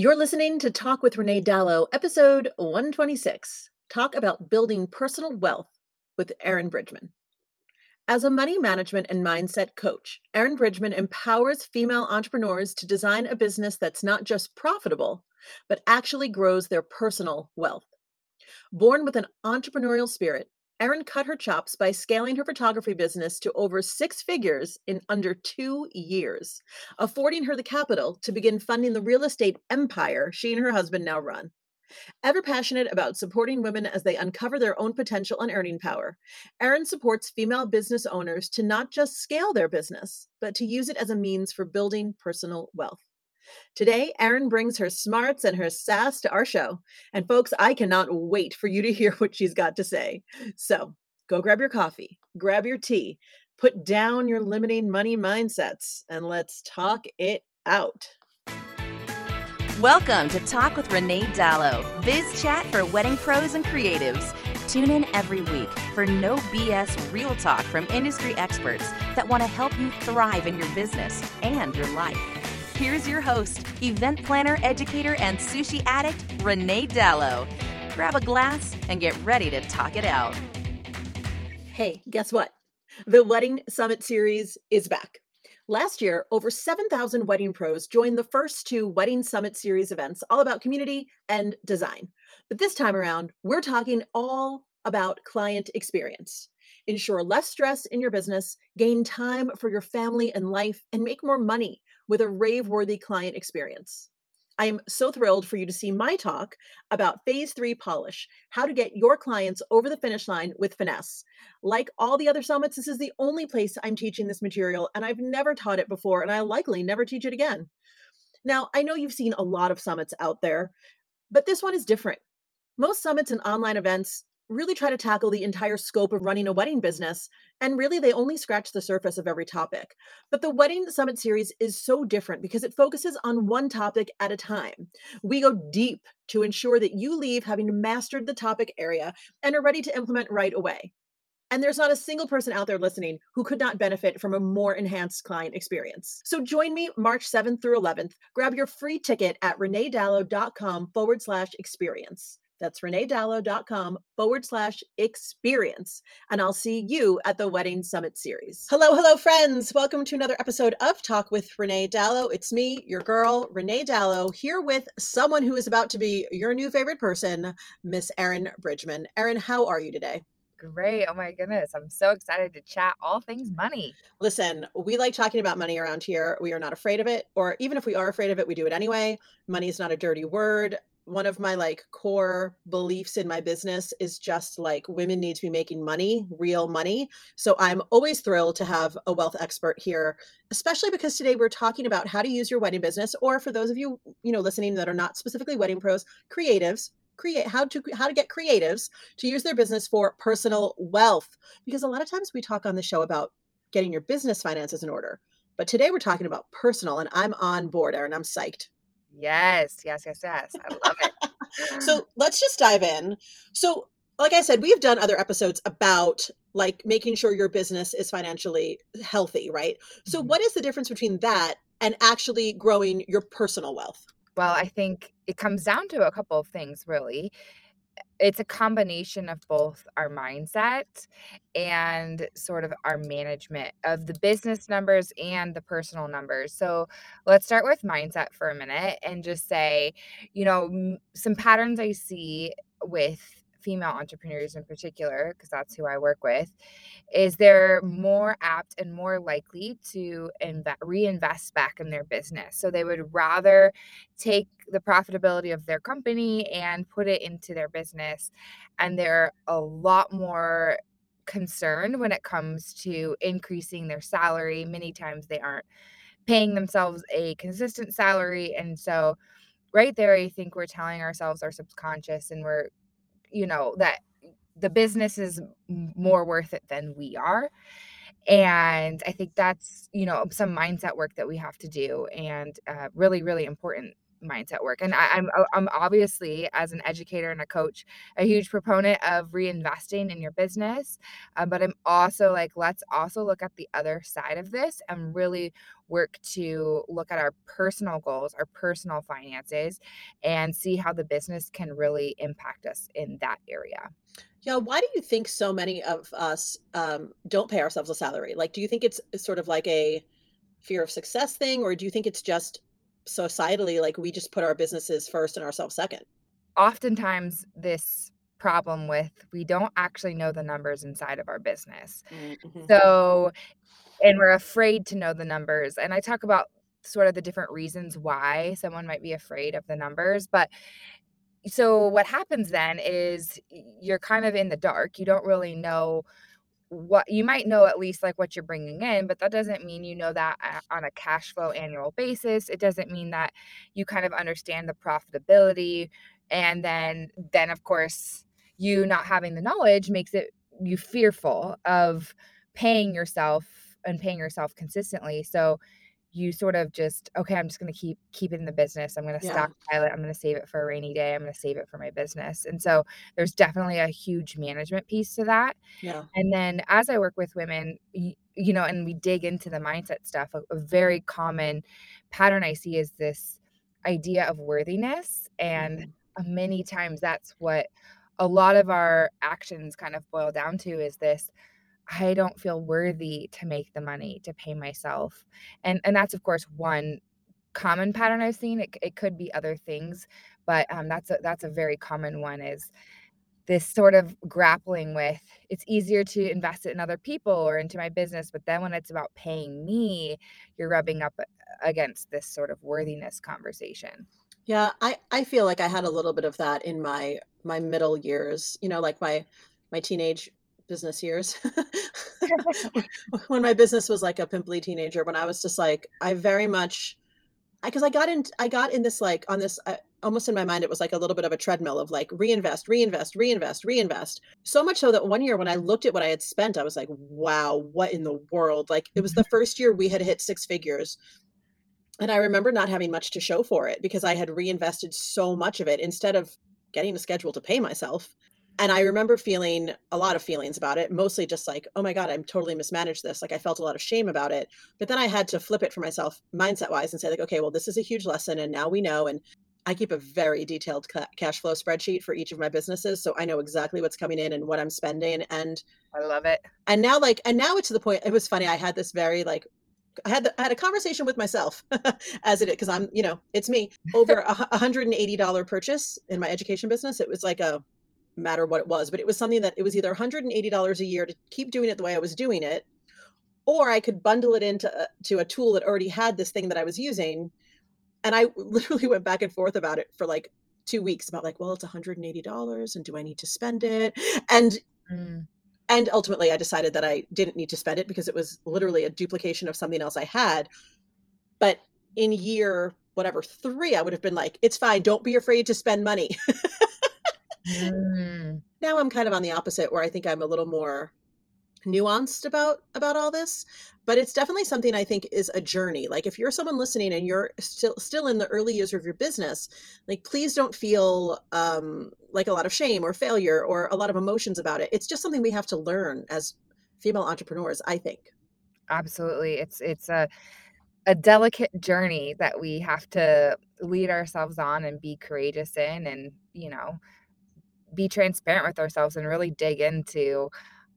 You're listening to Talk with Renee Dalo, episode 126 Talk about Building Personal Wealth with Erin Bridgman. As a money management and mindset coach, Erin Bridgman empowers female entrepreneurs to design a business that's not just profitable, but actually grows their personal wealth. Born with an entrepreneurial spirit, Erin cut her chops by scaling her photography business to over six figures in under two years, affording her the capital to begin funding the real estate empire she and her husband now run. Ever passionate about supporting women as they uncover their own potential and earning power, Erin supports female business owners to not just scale their business, but to use it as a means for building personal wealth. Today, Erin brings her smarts and her sass to our show. And folks, I cannot wait for you to hear what she's got to say. So go grab your coffee, grab your tea, put down your limiting money mindsets, and let's talk it out. Welcome to Talk with Renee Dalo, biz chat for wedding pros and creatives. Tune in every week for no BS real talk from industry experts that want to help you thrive in your business and your life. Here's your host, event planner, educator, and sushi addict, Renee Dalo. Grab a glass and get ready to talk it out. Hey, guess what? The Wedding Summit Series is back. Last year, over 7,000 wedding pros joined the first two Wedding Summit Series events, all about community and design. But this time around, we're talking all about client experience. Ensure less stress in your business, gain time for your family and life, and make more money with a rave worthy client experience. I am so thrilled for you to see my talk about phase three polish, how to get your clients over the finish line with finesse. Like all the other summits, this is the only place I'm teaching this material, and I've never taught it before, and I likely never teach it again. Now, I know you've seen a lot of summits out there, but this one is different. Most summits and online events really try to tackle the entire scope of running a wedding business. And really, they only scratch the surface of every topic. But the Wedding Summit series is so different because it focuses on one topic at a time. We go deep to ensure that you leave having mastered the topic area and are ready to implement right away. And there's not a single person out there listening who could not benefit from a more enhanced client experience. So join me March 7th through 11th. Grab your free ticket at reneedalo.com forward slash experience. That's reneedalo.com forward slash experience. And I'll see you at the Wedding Summit Series. Hello, hello, friends. Welcome to another episode of Talk with Renee Dalo. It's me, your girl, Renee Dalo, here with someone who is about to be your new favorite person, Miss Erin Bridgman. Erin, how are you today? Great. Oh my goodness. I'm so excited to chat all things money. Listen, we like talking about money around here. We are not afraid of it, or even if we are afraid of it, we do it anyway. Money is not a dirty word one of my like core beliefs in my business is just like women need to be making money, real money. So I'm always thrilled to have a wealth expert here, especially because today we're talking about how to use your wedding business or for those of you, you know, listening that are not specifically wedding pros, creatives, create how to how to get creatives to use their business for personal wealth because a lot of times we talk on the show about getting your business finances in order. But today we're talking about personal and I'm on board, Erin. I'm psyched. Yes, yes, yes, yes. I love it. so let's just dive in. So, like I said, we've done other episodes about like making sure your business is financially healthy, right? So, mm-hmm. what is the difference between that and actually growing your personal wealth? Well, I think it comes down to a couple of things, really it's a combination of both our mindset and sort of our management of the business numbers and the personal numbers. So let's start with mindset for a minute and just say, you know, some patterns I see with female entrepreneurs in particular, because that's who I work with, is they're more apt and more likely to inve- reinvest back in their business. So they would rather take the profitability of their company and put it into their business. And they're a lot more concerned when it comes to increasing their salary. Many times they aren't paying themselves a consistent salary. And so, right there, I think we're telling ourselves our subconscious and we're you know that the business is more worth it than we are. And i think that's you know some mindset work that we have to do and uh, really really important mindset work. And I, I'm uh, I'm obviously as an educator and a coach a huge proponent of reinvesting in your business, um, but I'm also like let's also look at the other side of this and really work to look at our personal goals, our personal finances, and see how the business can really impact us in that area. Yeah, why do you think so many of us um, don't pay ourselves a salary? Like, do you think it's sort of like a fear of success thing, or do you think it's just societally like we just put our businesses first and ourselves second? Oftentimes, this problem with we don't actually know the numbers inside of our business. Mm-hmm. So, and we're afraid to know the numbers. And I talk about sort of the different reasons why someone might be afraid of the numbers, but so what happens then is you're kind of in the dark. You don't really know what you might know at least like what you're bringing in, but that doesn't mean you know that on a cash flow annual basis. It doesn't mean that you kind of understand the profitability. And then, then of course, you not having the knowledge makes it you fearful of paying yourself and paying yourself consistently. So you sort of just okay i'm just going to keep keep it in the business i'm going to Yeah. stockpile it i'm going to save it for a rainy day i'm going to save it for my business and so there's definitely a huge management piece to that Yeah. and then as i work with women y- you know and we dig into the mindset stuff a, a very common pattern i see is this idea of worthiness and Mhm. uh, many times that's what a lot of our actions kind of boil down to is this I don't feel worthy to make the money to pay myself. And and that's of course one common pattern I've seen. It, it could be other things, but um, that's a that's a very common one is this sort of grappling with it's easier to invest it in other people or into my business, but then when it's about paying me, you're rubbing up against this sort of worthiness conversation. Yeah, I I feel like I had a little bit of that in my my middle years, you know, like my my teenage business years. When my business was like a pimply teenager, when I was just like I very much I because I got in I got in this like on this uh, almost in my mind it was like a little bit of a treadmill of like reinvest, reinvest, reinvest, reinvest. So much so that one year when I looked at what I had spent, I was like, wow, what in the world? Like it was the first year we had hit six figures and I remember not having much to show for it because I had reinvested so much of it instead of getting a schedule to pay myself. And I remember feeling a lot of feelings about it, mostly just like, oh my God, I'm totally mismanaged this. Like I felt a lot of shame about it. But then I had to flip it for myself mindset wise and say, like, okay, well, this is a huge lesson. And now we know. And I keep a very detailed ca- cash flow spreadsheet for each of my businesses. So I know exactly what's coming in and what I'm spending. And I love it. and now like and now it's to the point it was funny. I had this very like I had the, I had a conversation with myself as it is because I'm you know it's me over a $180 purchase in my education business. It was like a matter what it was, but it was something that it was either $180 a year to keep doing it the way I was doing it, or I could bundle it into a, to a tool that already had this thing that I was using. And I literally went back and forth about it for like two weeks about like, well, it's $180 and do I need to spend it? And Mm, and ultimately I decided that I didn't need to spend it because it was literally a duplication of something else I had. But in year whatever 3, I would have been like, "It's fine, don't be afraid to spend money." mm. Now I'm kind of on the opposite where I think I'm a little more nuanced about about all this, but it's definitely something I think is a journey. Like if you're someone listening and you're still still in the early years of your business, like please don't feel um like a lot of shame or failure or a lot of emotions about it. It's just something we have to learn as female entrepreneurs, I think. Absolutely. It's it's a a delicate journey that we have to lead ourselves on and be courageous in and, you know, be transparent with ourselves and really dig into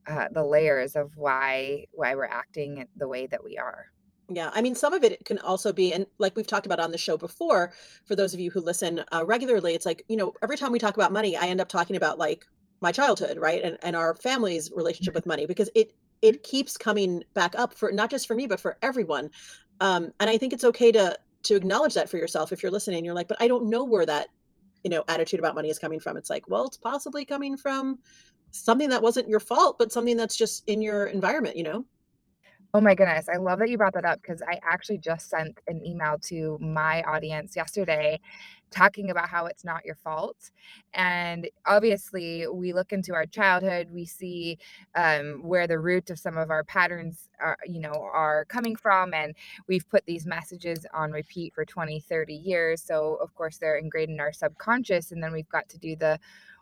uh, the layers of why why we're acting the way that we are. Yeah, I mean, some of it can also be, and like we've talked about on the show before, for those of you who listen uh, regularly, it's like, you know, every time we talk about money, I end up talking about like my childhood, right? And and our family's relationship with money because it it keeps coming back up for not just for me, but for everyone. Um, and I think it's okay to to acknowledge that for yourself if you're listening. You're like, but I don't know where that, you know, attitude about money is coming from. It's like, well, it's possibly coming from something that wasn't your fault, but something that's just in your environment, you know? Oh my goodness, I love that you brought that up because I actually just sent an email to my audience yesterday talking about how it's not your fault, and obviously, we look into our childhood, we see, um, where the root of some of our patterns are you know, are coming from, and we've put these messages on repeat for 20, 30 years, so, of course, they're ingrained in our subconscious, and then we've got to do the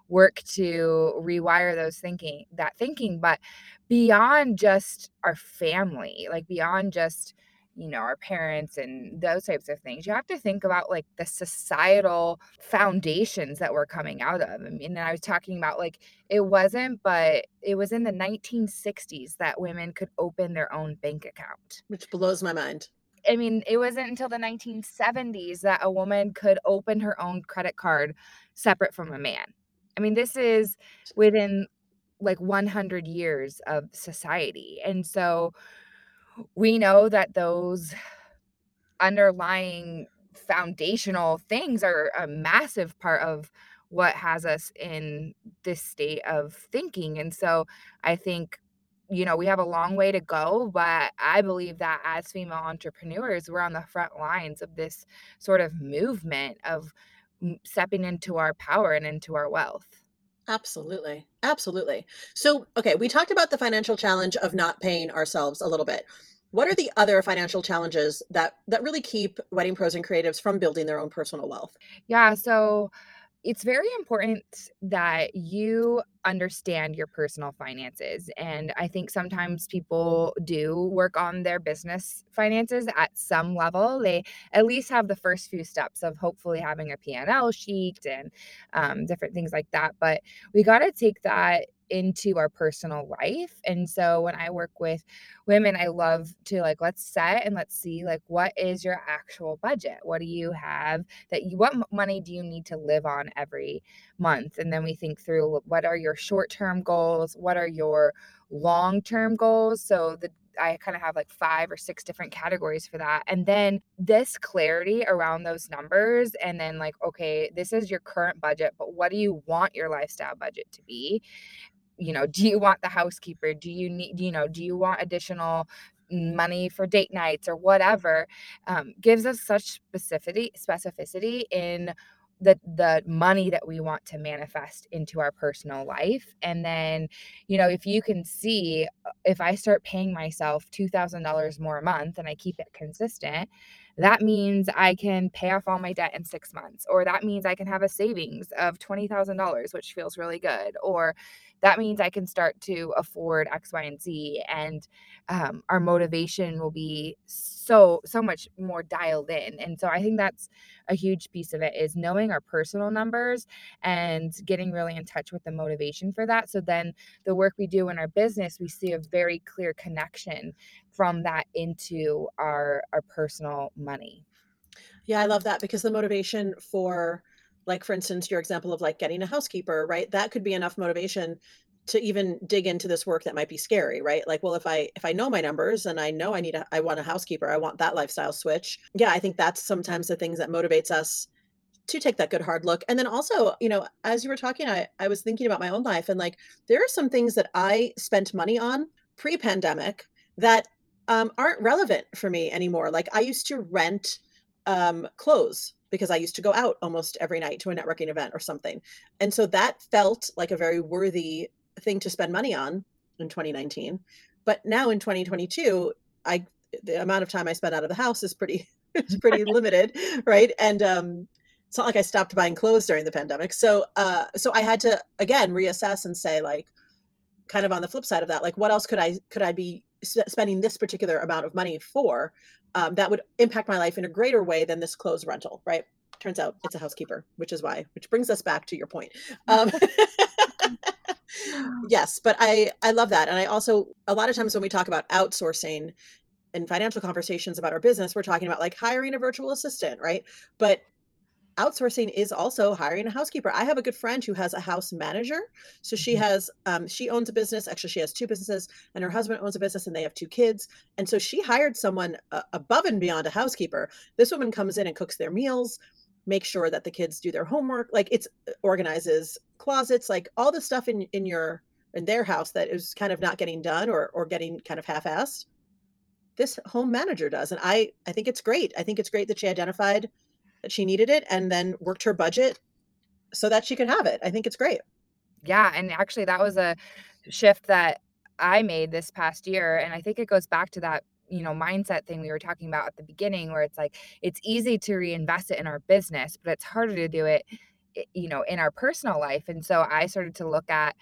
work to rewire those thinking that thinking, but beyond just our family, like, beyond just, you know, our parents and those types of things, you have to think about, like, the societal foundations that we're coming out of, I mean, I was talking about, like, it wasn't but it was in the 1960s that women could open their own bank account. Which blows my mind. I mean, it wasn't until the 1970s that a woman could open her own credit card separate from a man. I mean, this is within, like, 100 years of society, and so mm. we know that those underlying foundational things are a massive part of what has us in this state of thinking, and so I think, you know, we have a long way to go, but I believe that as female entrepreneurs, we're on the front lines of this sort of movement of stepping into our power and into our wealth. Absolutely, absolutely. So, okay, we talked about the financial challenge of not paying ourselves a little bit. What are the other financial challenges that that really keep wedding pros and creatives from building their own personal wealth? Yeah, so it's very important that you understand your personal finances, and I think sometimes people do work on their business finances at some level. They at least have the first few steps of hopefully having a P&L sheet and, um, different things like that, but we gotta take that into our personal life, and so when I work with women, I love to, like, let's set and let's see, like, what is your actual budget? What do you have that you what money do you need to live on every month? And then we think through what are your short-term goals? What are your long-term goals? So the I kinda have, like, 5 or 6 different categories for that, and then this clarity around those numbers and then, like, okay, this is your current budget, but what do you want your lifestyle budget to be? You know, do you want the housekeeper? Do you need you know, do you want additional money for date nights or whatever? Um, gives us such specificity specificity in the the money that we want to manifest into our personal life, and then, you know, if you can see, uh, if I start paying myself $2,000 more a month and I keep it consistent, that means I can pay off all my debt in 6 months, or that means I can have a savings of $20,000, which feels really good, or that means I can start to afford X, Y, and Z, and, um, our motivation will be so so much more dialed in, and so I think that's a huge piece of it, is knowing our personal numbers and getting really in touch with the motivation for that, so then the work we do in our business, we see a very clear connection from that into our our personal money. Yeah, I love that because the motivation for like, for instance, your example of, like, getting a housekeeper, right? That could be enough motivation to even dig into this work that might be scary, right? Like, well, if I if I know my numbers and I know I need a I want a housekeeper, I want that lifestyle switch. Yeah, I think that's sometimes the things that motivates us to take that good hard look, and then also, you know, as you were talking, I I was thinking about my own life and, like, there are some things that I spent money on pre-pandemic that, um, aren't relevant for me anymore. Like, I used to rent, um, clothes because I used to go out almost every night to a networking event or something, and so that felt like a very worthy thing to spend money on in 2019, but now in 2022, I the amount of time I spent out of the house is pretty is pretty limited, right? And, um, it's not like I stopped buying clothes during the pandemic, so, uh, so I had to, again, reassess and say, like, kind of on the flip side of that, like, what else could I could I be sp spending this particular amount of money for, um, that would impact my life in a greater way than this clothes rental, right? Turns out it's a housekeeper, which is why which brings us back to your point. Um, yes, but I I love that, and I also a lot of times when we talk about outsourcing in financial conversations about our business, we're talking about, like, hiring a virtual assistant, right? But outsourcing is also hiring a housekeeper. I have a good friend who has a house manager, so she Mhm. has, um, she owns a business, actually she has 2 businesses, and her husband owns a business, and they have 2 kids, and so she hired someone a above and beyond a housekeeper. This woman comes in and cooks their meals, makes sure that the kids do their homework, like, it's uh, organizes closets, like, all the stuff in in your in their house that is kind of not getting done or or getting kind of half-assed this home manager does, and I I think it's great. I think it's great that she identified she needed it and then worked her budget so that she could have it. I think it's great. Yeah, and actually that was a shift that I made this past year, and I think it goes back to that, you know, mindset thing we were talking about at the beginning where it's like it's easy to reinvest it in our business, but it's harder to do it, eh, you know, in our personal life, and so I started to look at,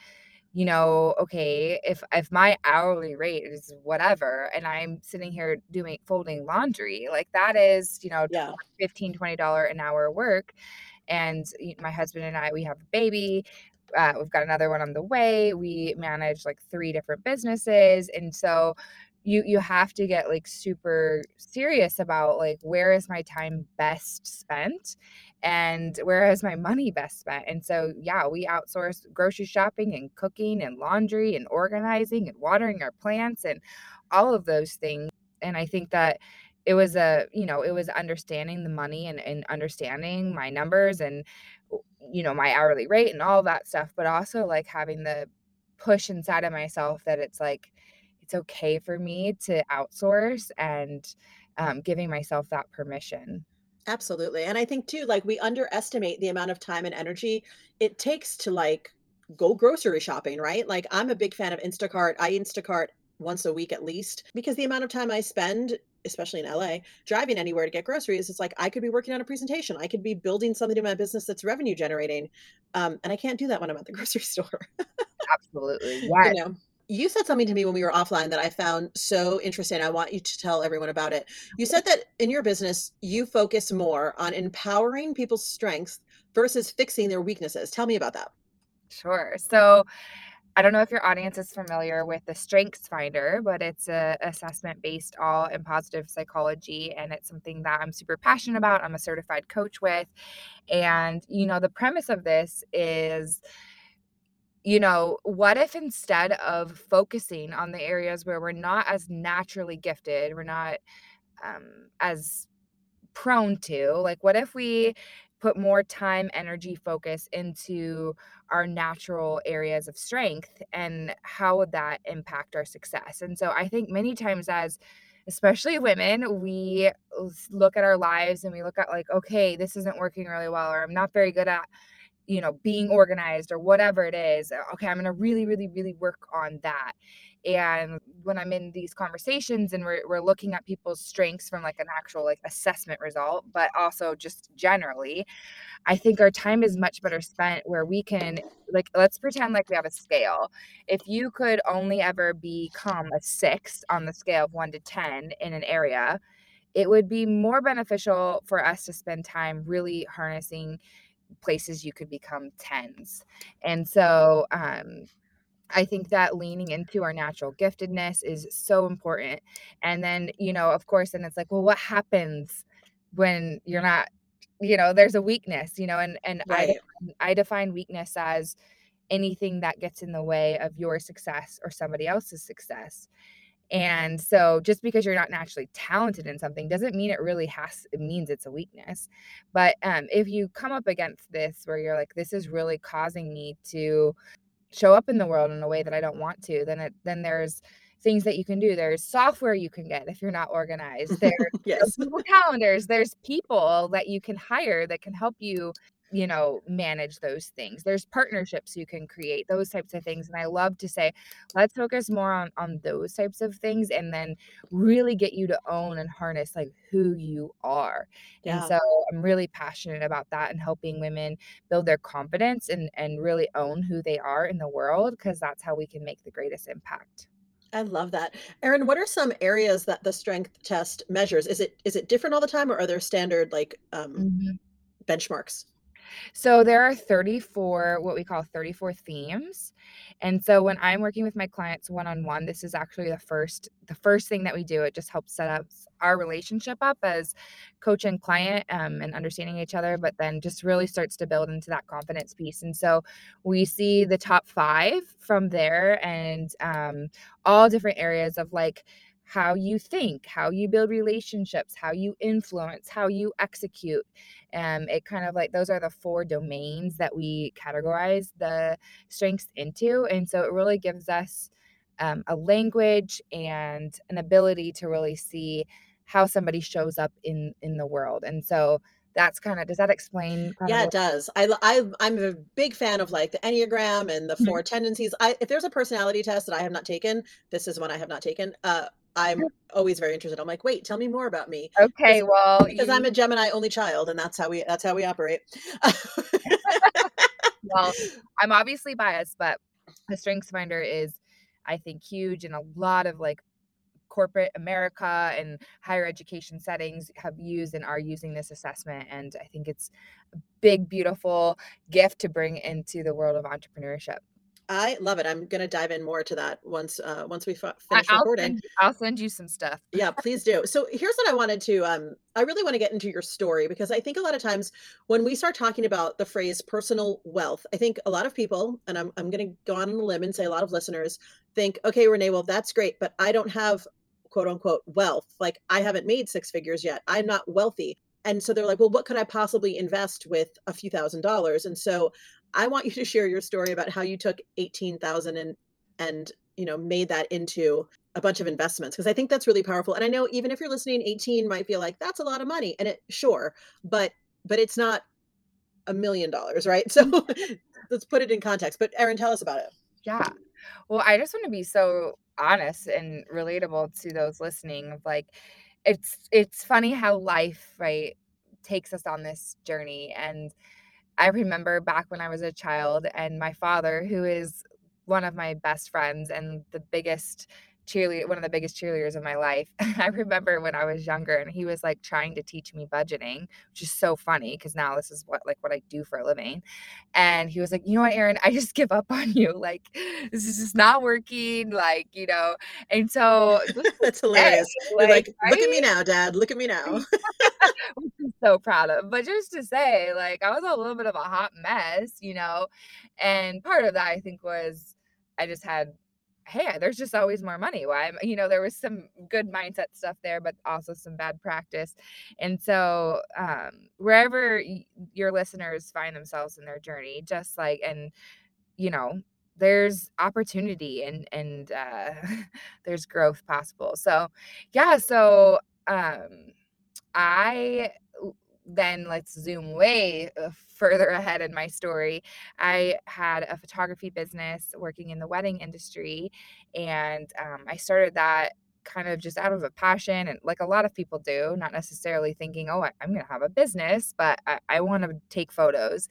you know, okay, if if my hourly rate is whatever and I'm sitting here doing folding laundry, like that is, you know, Yeah. 15, $20 an hour work, and my husband and I, we have a baby, uh, we've got another one on the way, we manage, like, 3 different businesses, and so you you have to get, like, super serious about, like, where is my time best spent, and where is my money best spent, and so, yeah, we outsource grocery shopping and cooking and laundry and organizing and watering our plants and all of those things, and I think that it was a you know, it was understanding the money and and understanding my numbers and, you know, my hourly rate and all that stuff, but also, like, having the push inside of myself that it's, like, it's okay for me to outsource and, um, giving myself that permission. Absolutely, and I think too, like, we underestimate the amount of time and energy it takes to, like, go grocery shopping, right? Like, I'm a big fan of Instacart. I Instacart once a week at least because the amount of time I spend, especially in LA, driving anywhere to get groceries, it's like I could be working on a presentation, I could be building something in my business that's revenue generating, um, and I can't do that when I'm at the grocery store. Absolutely, You know? You said something to me when we were offline that I found so interesting, I want you to tell everyone about it. You said that in your business, you focus more on empowering people's strengths versus fixing their weaknesses. Tell me about that. Sure, so I don't know if your audience is familiar with the Strengths Finder, but it's an assessment based all in positive psychology, and it's something that I'm super passionate about, I'm a certified coach with, and, you know, the premise of this is you know, what if instead of focusing on the areas where we're not as naturally gifted, we're not, um, as prone to, like, what if we put more time, energy, focus into our natural areas of strength, and how would that impact our success? And so I think many times as especially women, we look at our lives and we look at, like, "Okay, this isn't working really well," or, "I'm not very good at, you know, being organized," or whatever it is. "Uh, okay, I'm gonna really, really, really work on that." And when I'm in these conversations and we're we're looking at people's strengths from, like, an actual, like, assessment result, but also just generally, I think our time is much better spent where we can like, let's pretend like we have a scale. If you could only ever become a 6 on the scale of 1 to 10 in an area, it would be more beneficial for us to spend time really harnessing places you could become 10s. And so, um, I think that leaning into our natural giftedness is so important. And then, you know, of course, and it's like, well, what happens when you're not you know, there's a weakness, you know, and and I Right. define I define weakness as anything that gets in the way of your success or somebody else's success. And so just because you're not naturally talented in something doesn't mean it really has it means it's a weakness. But, um, if you come up against this where you're like, "This is really causing me to show up in the world in a way that I don't want to," then it then there's things that you can do. There's software you can get if you're not organized. There's, Yes. Calendars, there's people that you can hire that can help you, you know, manage those things. There's partnerships you can create, those types of things, and I love to say, let's focus more on on those types of things and then really get you to own and harness, like, who you are. yeah. And so I'm really passionate about that and helping women build their confidence and and really own who they are in the world because that's how we can make the greatest impact. I love that. Erin, what are some areas that the strength test measures? Is it is it different all the time, or are there standard, like, um, Mhm. benchmarks? So there are 34 what we call 34 themes, and so when I'm working with my clients one-on-one, this is actually the first the first thing that we do, it just helps set up our relationship up as coach and client, um, and understanding each other, but then just really starts to build into that confidence piece, and so we see the top 5 from there and, um, all different areas of, like, how you think, how you build relationships, how you influence, how you execute, um, it kind of like those are the 4 domains that we categorize the strengths into, and so it really gives us, um, a language and an ability to really see how somebody shows up in in the world. And so that's kind of does that explain of Yeah, it what I i'm a big fan of, like, the Enneagram and the Mhm. 4 tendencies. I if there's a personality test that I have not taken, this is one I have not taken, uh, I'm always very interested. I'm like, "Wait, tell me more about me." Okay, well, because I'm a Gemini only child, and that's how we that's how we operate. well, I'm obviously biased, but the Strengths Finder is, I think, huge in a lot of, like, corporate America and higher education settings have used and are using this assessment, and I think it's a big, beautiful gift to bring into the world of entrepreneurship. I love it. I'm gonna dive in more to that once, uh, once we I finish I'll recording. send I'll send you some stuff. Yeah, please do. So here's what I wanted to um I really want to get into your story because I think a lot of times when we start talking about the phrase personal wealth, I think a lot of people, and I'm I'm going to go on a limb and say a lot of listeners think, okay, Renee, well, that's great, but I don't have quote unquote wealth. Like I haven't made six figures yet. I'm not wealthy. And so they're like, well, what could I possibly invest with a few thousand dollars? And so I want you to share your story about how you took 18,000 and and you know made that into a bunch of investments because I think that's really powerful. And I know even if you're listening, 18 might feel like that's a lot of money, and it sure, but but it's not a million dollars, right? So mm-hmm. let's put it in context. But Erin, tell us about it. Yeah. Well, I just wanna be so honest and relatable to those listening of, like, it's it's funny how life, right, takes us on this journey, and I remember back when I was a child and my father, who is one of my best friends and the biggest cheerleader one of the biggest cheerleaders of my life. I remember when I was younger and he was like trying to teach me budgeting, which is so funny because now this is what like what I do for a living. And he was like, "You know what, Erin? I just give up on you. Like this is just not working. Like, you know." And so that's hilarious. Like, like, look at me now, Dad. Look at me now. Which I'm so proud of. But just to say, like, I was a little bit of a hot mess, you know? And part of that, I think, was I just had, hey, there's just always more money. Why, you know, there was some good mindset stuff there, but also some bad practice. And so, um, wherever y- your listeners find themselves in their journey, just like, and, you know, there's opportunity and and uh there's growth possible. So, yeah, so um I then let's zoom way uh, further ahead in my story. I had a photography business working in the wedding industry, and um, I started that kind of just out of a passion and like a lot of people do not necessarily thinking oh I, i'm going to have a business but i, I want to take photos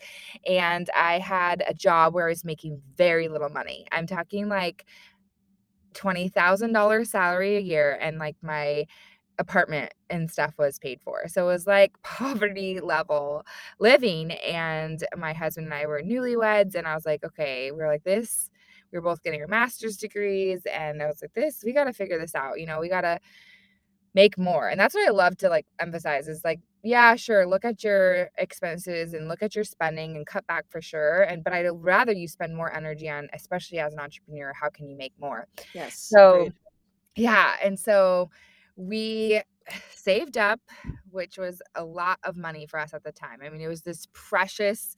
and i had a job where i was making very little money i'm talking like $20000 salary a year and like my apartment and stuff was paid for. So it was like poverty level living. And my husband and I were newlyweds, and I was like, okay, we're like this. We were both getting our master's degrees, and I was like, this, we got to figure this out. You know, we got to make more. And that's what I love to like emphasize is like, yeah, sure, look at your expenses and look at your spending and cut back for sure. And but I'd rather you spend more energy on, especially as an entrepreneur, how can you make more? yes, So yeah, and so we saved up, which was a lot of money for us at the time. I mean, it was this precious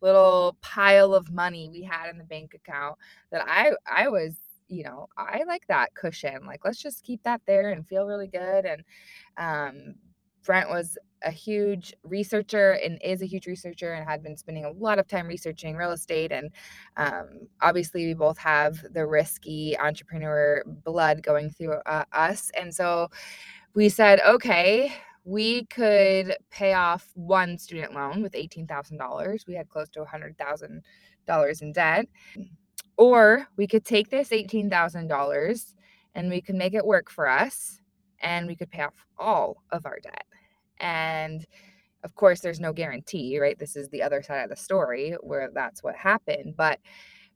little pile of money we had in the bank account that I I was, you know, I like that cushion. Like, let's just keep that there and feel really good. And um, Brent was a huge researcher and is a huge researcher and had been spending a lot of time researching real estate. And um, obviously, we both have the risky entrepreneur blood going through uh, us. And so we said, okay, we could pay off one student loan with $18,000. We had close to $100,000 in debt. Or we could take this $18,000 and we could make it work for us and we could pay off all of our debt. And of course, there's no guarantee, right? This is the other side of the story where that's what happened. But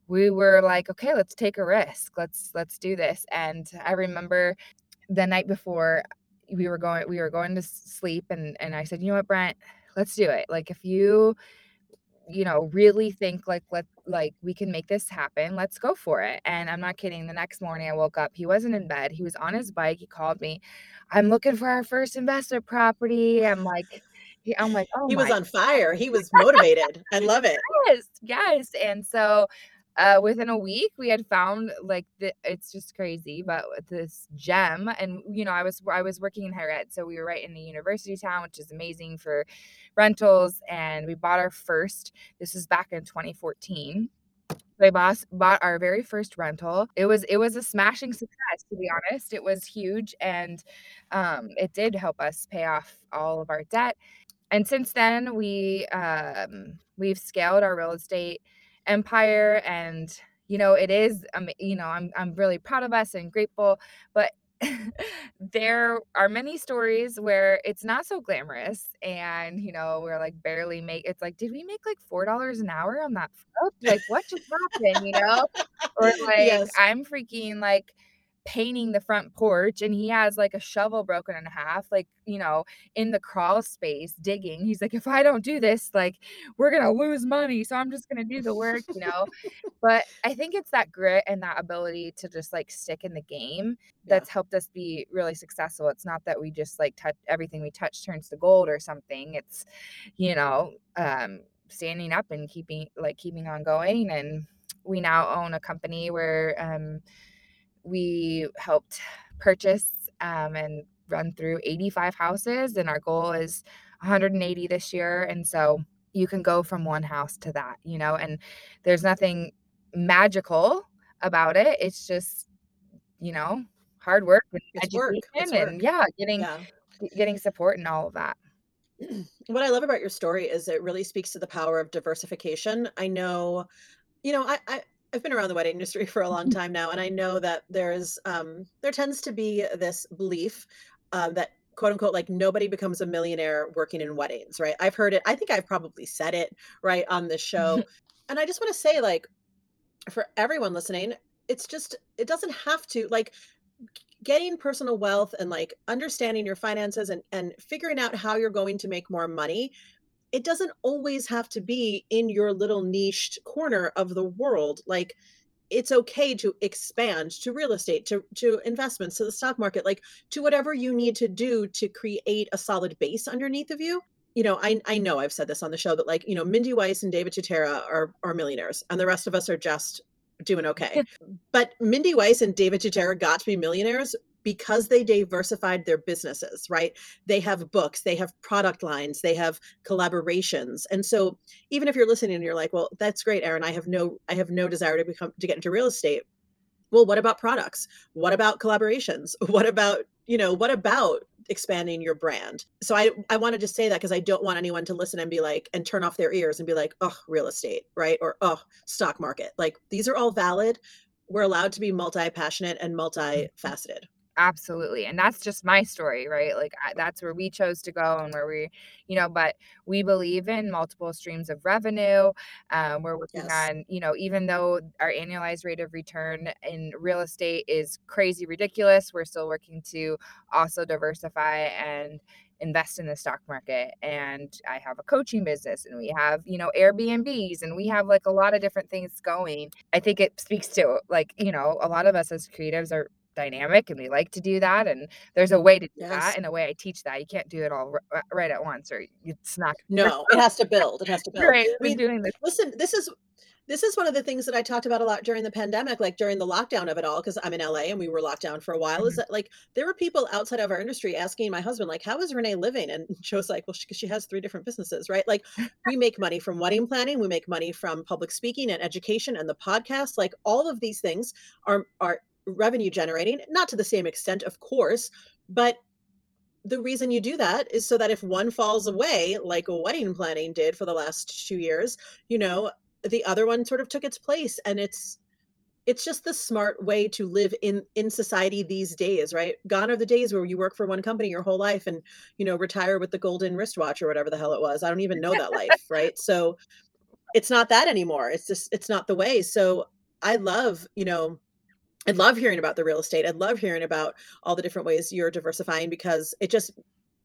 we were like, okay, let's take a risk. Let's let's do this. And I remember the night before we were going we were going to sleep and and I said, "You know what, Brent? Let's do it. Like if you you know, really think like let like we can make this happen. Let's go for it. And I'm not kidding. The next morning I woke up. He wasn't in bed. He was on his bike. He called me. I'm looking for our first investment property. I'm like, he, I'm like, oh He was my on fire. He was motivated. I love it. yes, yes. And so uh, within a week we had found like the, it's just crazy but this gem and you know i was i was working in higher ed so we were right in the university town which is amazing for rentals and we bought our first this was back in 2014 my boss bought our very first rental. It was it was a smashing success, to be honest. It was huge, and um, it did help us pay off all of our debt. And since then, we um, we've scaled our real estate empire, and you know it is. Um, you know, I'm I'm really proud of us and grateful, but there are many stories where it's not so glamorous and you know we're like barely make it's like did we make like four dollars an hour on that like what just happened you know or like yes. i'm freaking like painting the front porch and he has like a shovel broken in half like you know in the crawl space digging. He's like if i don't do this like we're gonna lose money so i'm just gonna do the work you know? But i think it's that grit and that ability to just like stick in the game that's yeah. helped us be really successful. It's not that we just like touch everything we touch turns to gold or something. It's you know um standing up and keeping like keeping on going and we now own a company where um we helped purchase um, and run through 85 houses, and our goal is 180 this year. And so you can go from one house to that, you know, and there's nothing magical about it. It's just, you know, hard work and it's work. and work. yeah, getting yeah. getting support and all of that. What I love about your story is it really speaks to the power of diversification. I know, you know, I, I I've been around the wedding industry for a long time now, and I know that there's um, there tends to be this belief uh, that quote unquote like nobody becomes a millionaire working in weddings, right? I've heard it. I think I've probably said it right on this show, and I just want to say like for everyone listening, it's just it doesn't have to like getting personal wealth and like understanding your finances and and figuring out how you're going to make more money it doesn't always have to be in your little niched corner of the world like it's okay to expand to real estate to to investments to the stock market like to whatever you need to do to create a solid base underneath of you. You know i i know i've said this on the show that like you know mindy weiss and david tutera are are millionaires and the rest of us are just doing okay. But mindy weiss and david tutera got to be millionaires because they diversified their businesses, right? They have books, they have product lines, they have collaborations. And so even if you're listening and you're like, well, that's great, Erin, I have no I have no desire to become to get into real estate. Well, what about products? What about collaborations? What about, you know, what about expanding your brand? So I I want to just say that because I don't want anyone to listen and be like and turn off their ears and be like, "Oh, real estate," right? Or "Oh, stock market." Like these are all valid. We're allowed to be multi-passionate and mm-hmm. multifaceted. Absolutely. And that's just my story, right? Like I, that's where we chose to go and where we, you know, but we believe in multiple streams of revenue. Um, we're working yes. on, you know, even though our annualized rate of return in real estate is crazy ridiculous, we're still working to also diversify and invest in the stock market and i have a coaching business and we have you know airbnbs and we have like a lot of different things going i think it speaks to like you know a lot of us as creatives are dynamic and we like to do that and there's a way to do yes. that and a way i teach that you can't do it all r- right at once or it's not no it has to build it has to build right I mean, doing this listen this is this is one of the things that I talked about a lot during the pandemic, like during the lockdown of it all, because I'm in LA and we were locked down for a while. Mm-hmm. Is that like there were people outside of our industry asking my husband, like, how is Renee living? And Joe's like, well, she, she has three different businesses, right? Like, we make money from wedding planning, we make money from public speaking and education and the podcast. Like, all of these things are are revenue generating, not to the same extent, of course, but the reason you do that is so that if one falls away, like wedding planning did for the last two years, you know, the other one sort of took its place. And it's it's just the smart way to live in in society these days right? Gone are the days where you work for one company your whole life and you know retire with the golden wristwatch or whatever the hell it was. I don't even know that life right? So it's not that anymore. It's just it's not the way. So i love you know I love hearing about the real estate. I love hearing about all the different ways you're diversifying because it just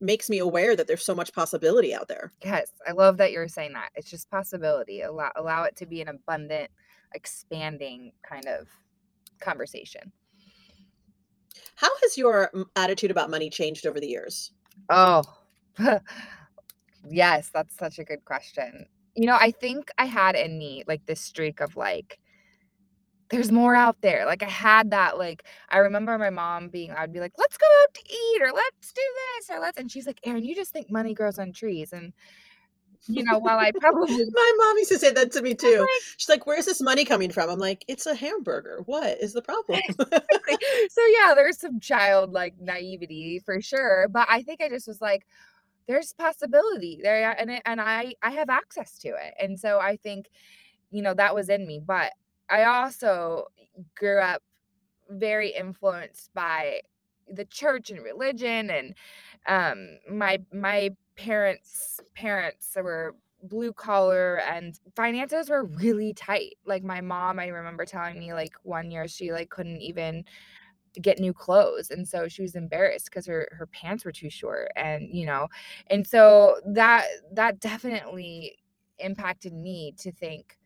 makes me aware that there's so much possibility out there. Yes, I love that you're saying that. It's just possibility. Allow allow it to be an abundant, expanding kind of conversation. How has your mm, attitude about money changed over the years? Oh. yes, that's such a good question. You know, I think I had in me like this streak of like there's more out there. Like I had that like I remember my mom being I'd be like, "Let's go out to eat or let's do this or let's" and she's like, Erin, you just think money grows on trees." And you know, while I probably My mom used to say that to me too. like She's like, "Where's this money coming from?" I'm like, "It's a hamburger. What is the problem?" so yeah, there's some childlike naivety for sure, but I think I just was like, there's possibility there, and it, and I I have access to it, and so I think, you know, that was in me. But I also grew up very influenced by the church and religion, and um, my my parents' parents were blue collar and finances were really tight. Like my mom, I remember telling me like one year she like couldn't even get new clothes and so she was embarrassed because her her pants were too short and you know and so that that definitely impacted me to think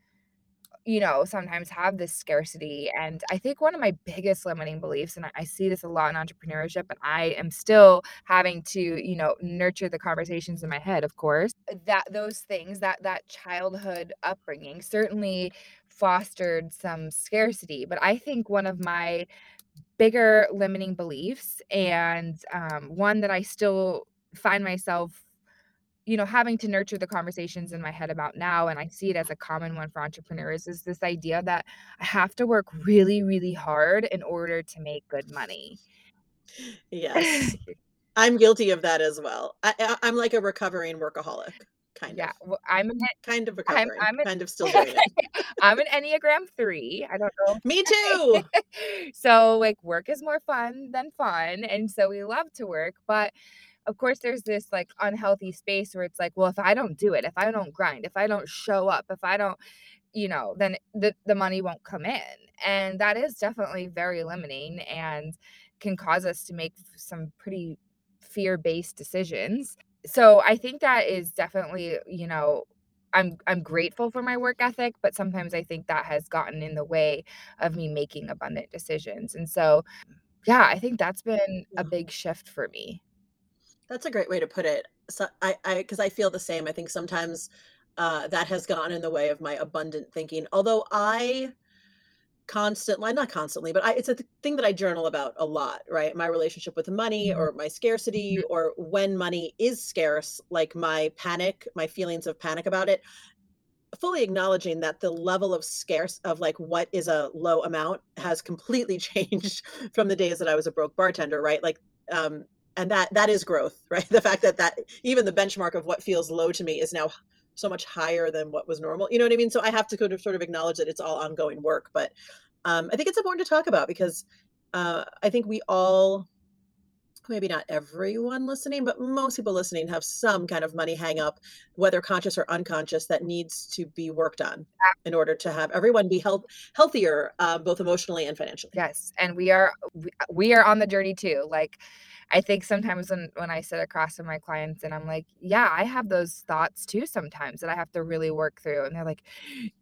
you know sometimes have this scarcity and i think one of my biggest limiting beliefs and i, see this a lot in entrepreneurship and i am still having to you know nurture the conversations in my head of course that those things that that childhood upbringing certainly fostered some scarcity but i think one of my bigger limiting beliefs and um, one that I still find myself, you know, having to nurture the conversations in my head about now. And I see it as a common one for entrepreneurs is this idea that I have to work really, really hard in order to make good money. Yes. I'm guilty of that as well. I I'm like a recovering workaholic, kind of. yeah, well, I'm an Kind of I'm recovering, I'm an kind of still doing it. I'm an Enneagram 3. I don't know. Me too! So, like, work is more fun than fun, and so we love to work, but, of course, there's this, like, unhealthy space where it's like, "Well, if I don't do it, if I don't grind, if I don't show up, if I don't" you know, then the the money won't come in, and that is definitely very limiting and can cause us to make some pretty fear-based decisions. So, I think that is definitely, you know I'm I'm grateful for my work ethic, but sometimes I think that has gotten in the way of me making abundant decisions, and so, yeah, I think that's been a big shift for me. That's a great way to put it. So I I because I feel the same. I think sometimes, uh, that has gone in the way of my abundant thinking, although I constantly not constantly, but I it's a th thing that I journal about a lot, right? My relationship with money Mhm, or my scarcity mhm. or when money is scarce, like my panic, my feelings of panic about it, fully acknowledging that the level of scarce of like what is a low amount has completely changed from the days that I was a broke bartender, right? Like, um, and that that is growth, right? The fact that that even the benchmark of what feels low to me is now so much higher than what was normal. You know what I mean? So I have to kind of sort of acknowledge that it's all ongoing work, but um, I think it's important to talk about because uh, I think we all maybe not everyone listening, but most people listening have some kind of money hang up, whether conscious or unconscious, that needs to be worked on in order to have everyone be health healthier, uh, both emotionally and financially. Yes, and we are we are on the journey too, like, I think sometimes when when I sit across from my clients and I'm like, "Yeah, I have those thoughts too sometimes that I have to really work through," and they're like,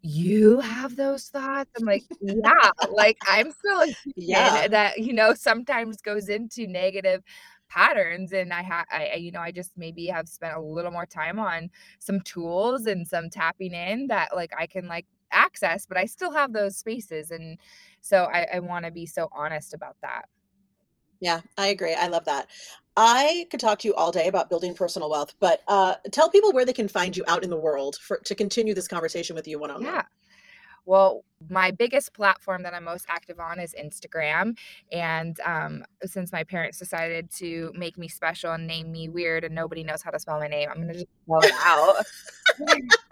"You have those thoughts?" I'm like, "Yeah," like, I'm still a Yeah. that, you know, sometimes goes into negative patterns, and I have I you know, I just maybe have spent a little more time on some tools and some tapping in that, like, I can, like, access, but I still have those spaces, and so I I wanna be so honest about that. Yeah, I agree. I love that. I could talk to you all day about building personal wealth, but uh, tell people where they can find you out in the world for to continue this conversation with you one on one. Yeah. Well, my biggest platform that I'm most active on is Instagram, and, um, since my parents decided to make me special and name me weird and nobody knows how to spell my name, I'm gonna just spell it out.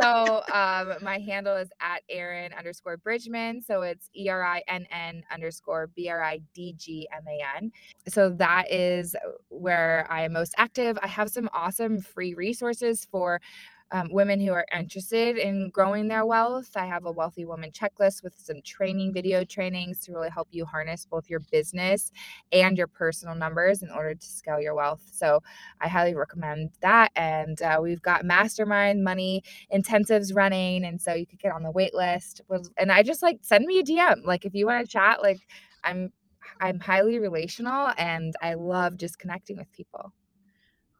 So, um, my handle is at Erin underscore Bridgman. So it's E R I N N underscore B R I D G M A N. So that is where I am most active. I have some awesome free resources for um, women who are interested in growing their wealth. I have a wealthy woman checklist with some training video trainings to really help you harness both your business and your personal numbers in order to scale your wealth. So I highly recommend that. And uh, we've got mastermind money intensives running. And so you could get on the wait list. And I just like send me a DM. Like if you want to chat, like I'm I'm highly relational and I love just connecting with people.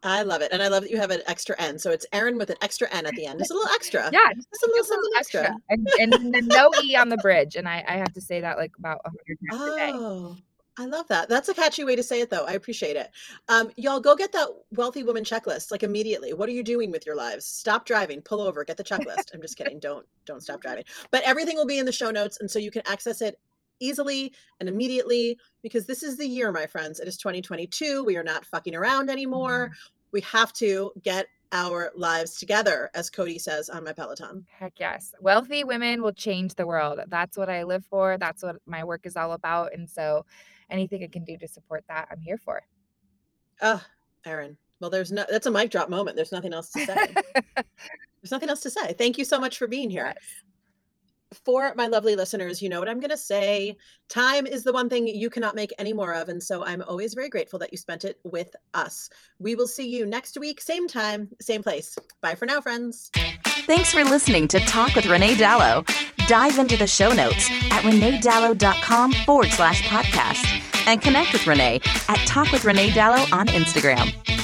I love it. And I love that you have an extra N. So it's Erin with an extra N at the end. Just a little extra. Yeah, just a little something extra. extra. And, and then no E on the bridge. And I, I have to say that like about a hundred times oh. a day. Oh, I love that. That's a catchy way to say it, though. I appreciate it. Um, y'all go get that wealthy woman checklist like immediately. What are you doing with your lives? Stop driving, pull over, get the checklist. I'm just kidding. Don't don't stop driving. But everything will be in the show notes, and so you can access it easily and immediately because this is the year, my friends. It is 2022. We are not fucking around anymore. We have to get our lives together, as Cody says on my Peloton. Heck yes. Wealthy women will change the world. That's what I live for. That's what my work is all about. And so anything I can do to support that, I'm here for. Oh, Erin. Well, there's no that's a mic drop moment. There's nothing else to say. there's nothing else to say. Thank you so much for being here. Yes. For my lovely listeners, you know what I'm going to say. Time is the one thing you cannot make any more of. And so I'm always very grateful that you spent it with us. We will see you next week, same time, same place. Bye for now, friends. Thanks for listening to Talk with Renee Dalo. Dive into the show notes at reneedalo.com forward slash podcast and connect with Renee at Talk with Renee Dalo on Instagram.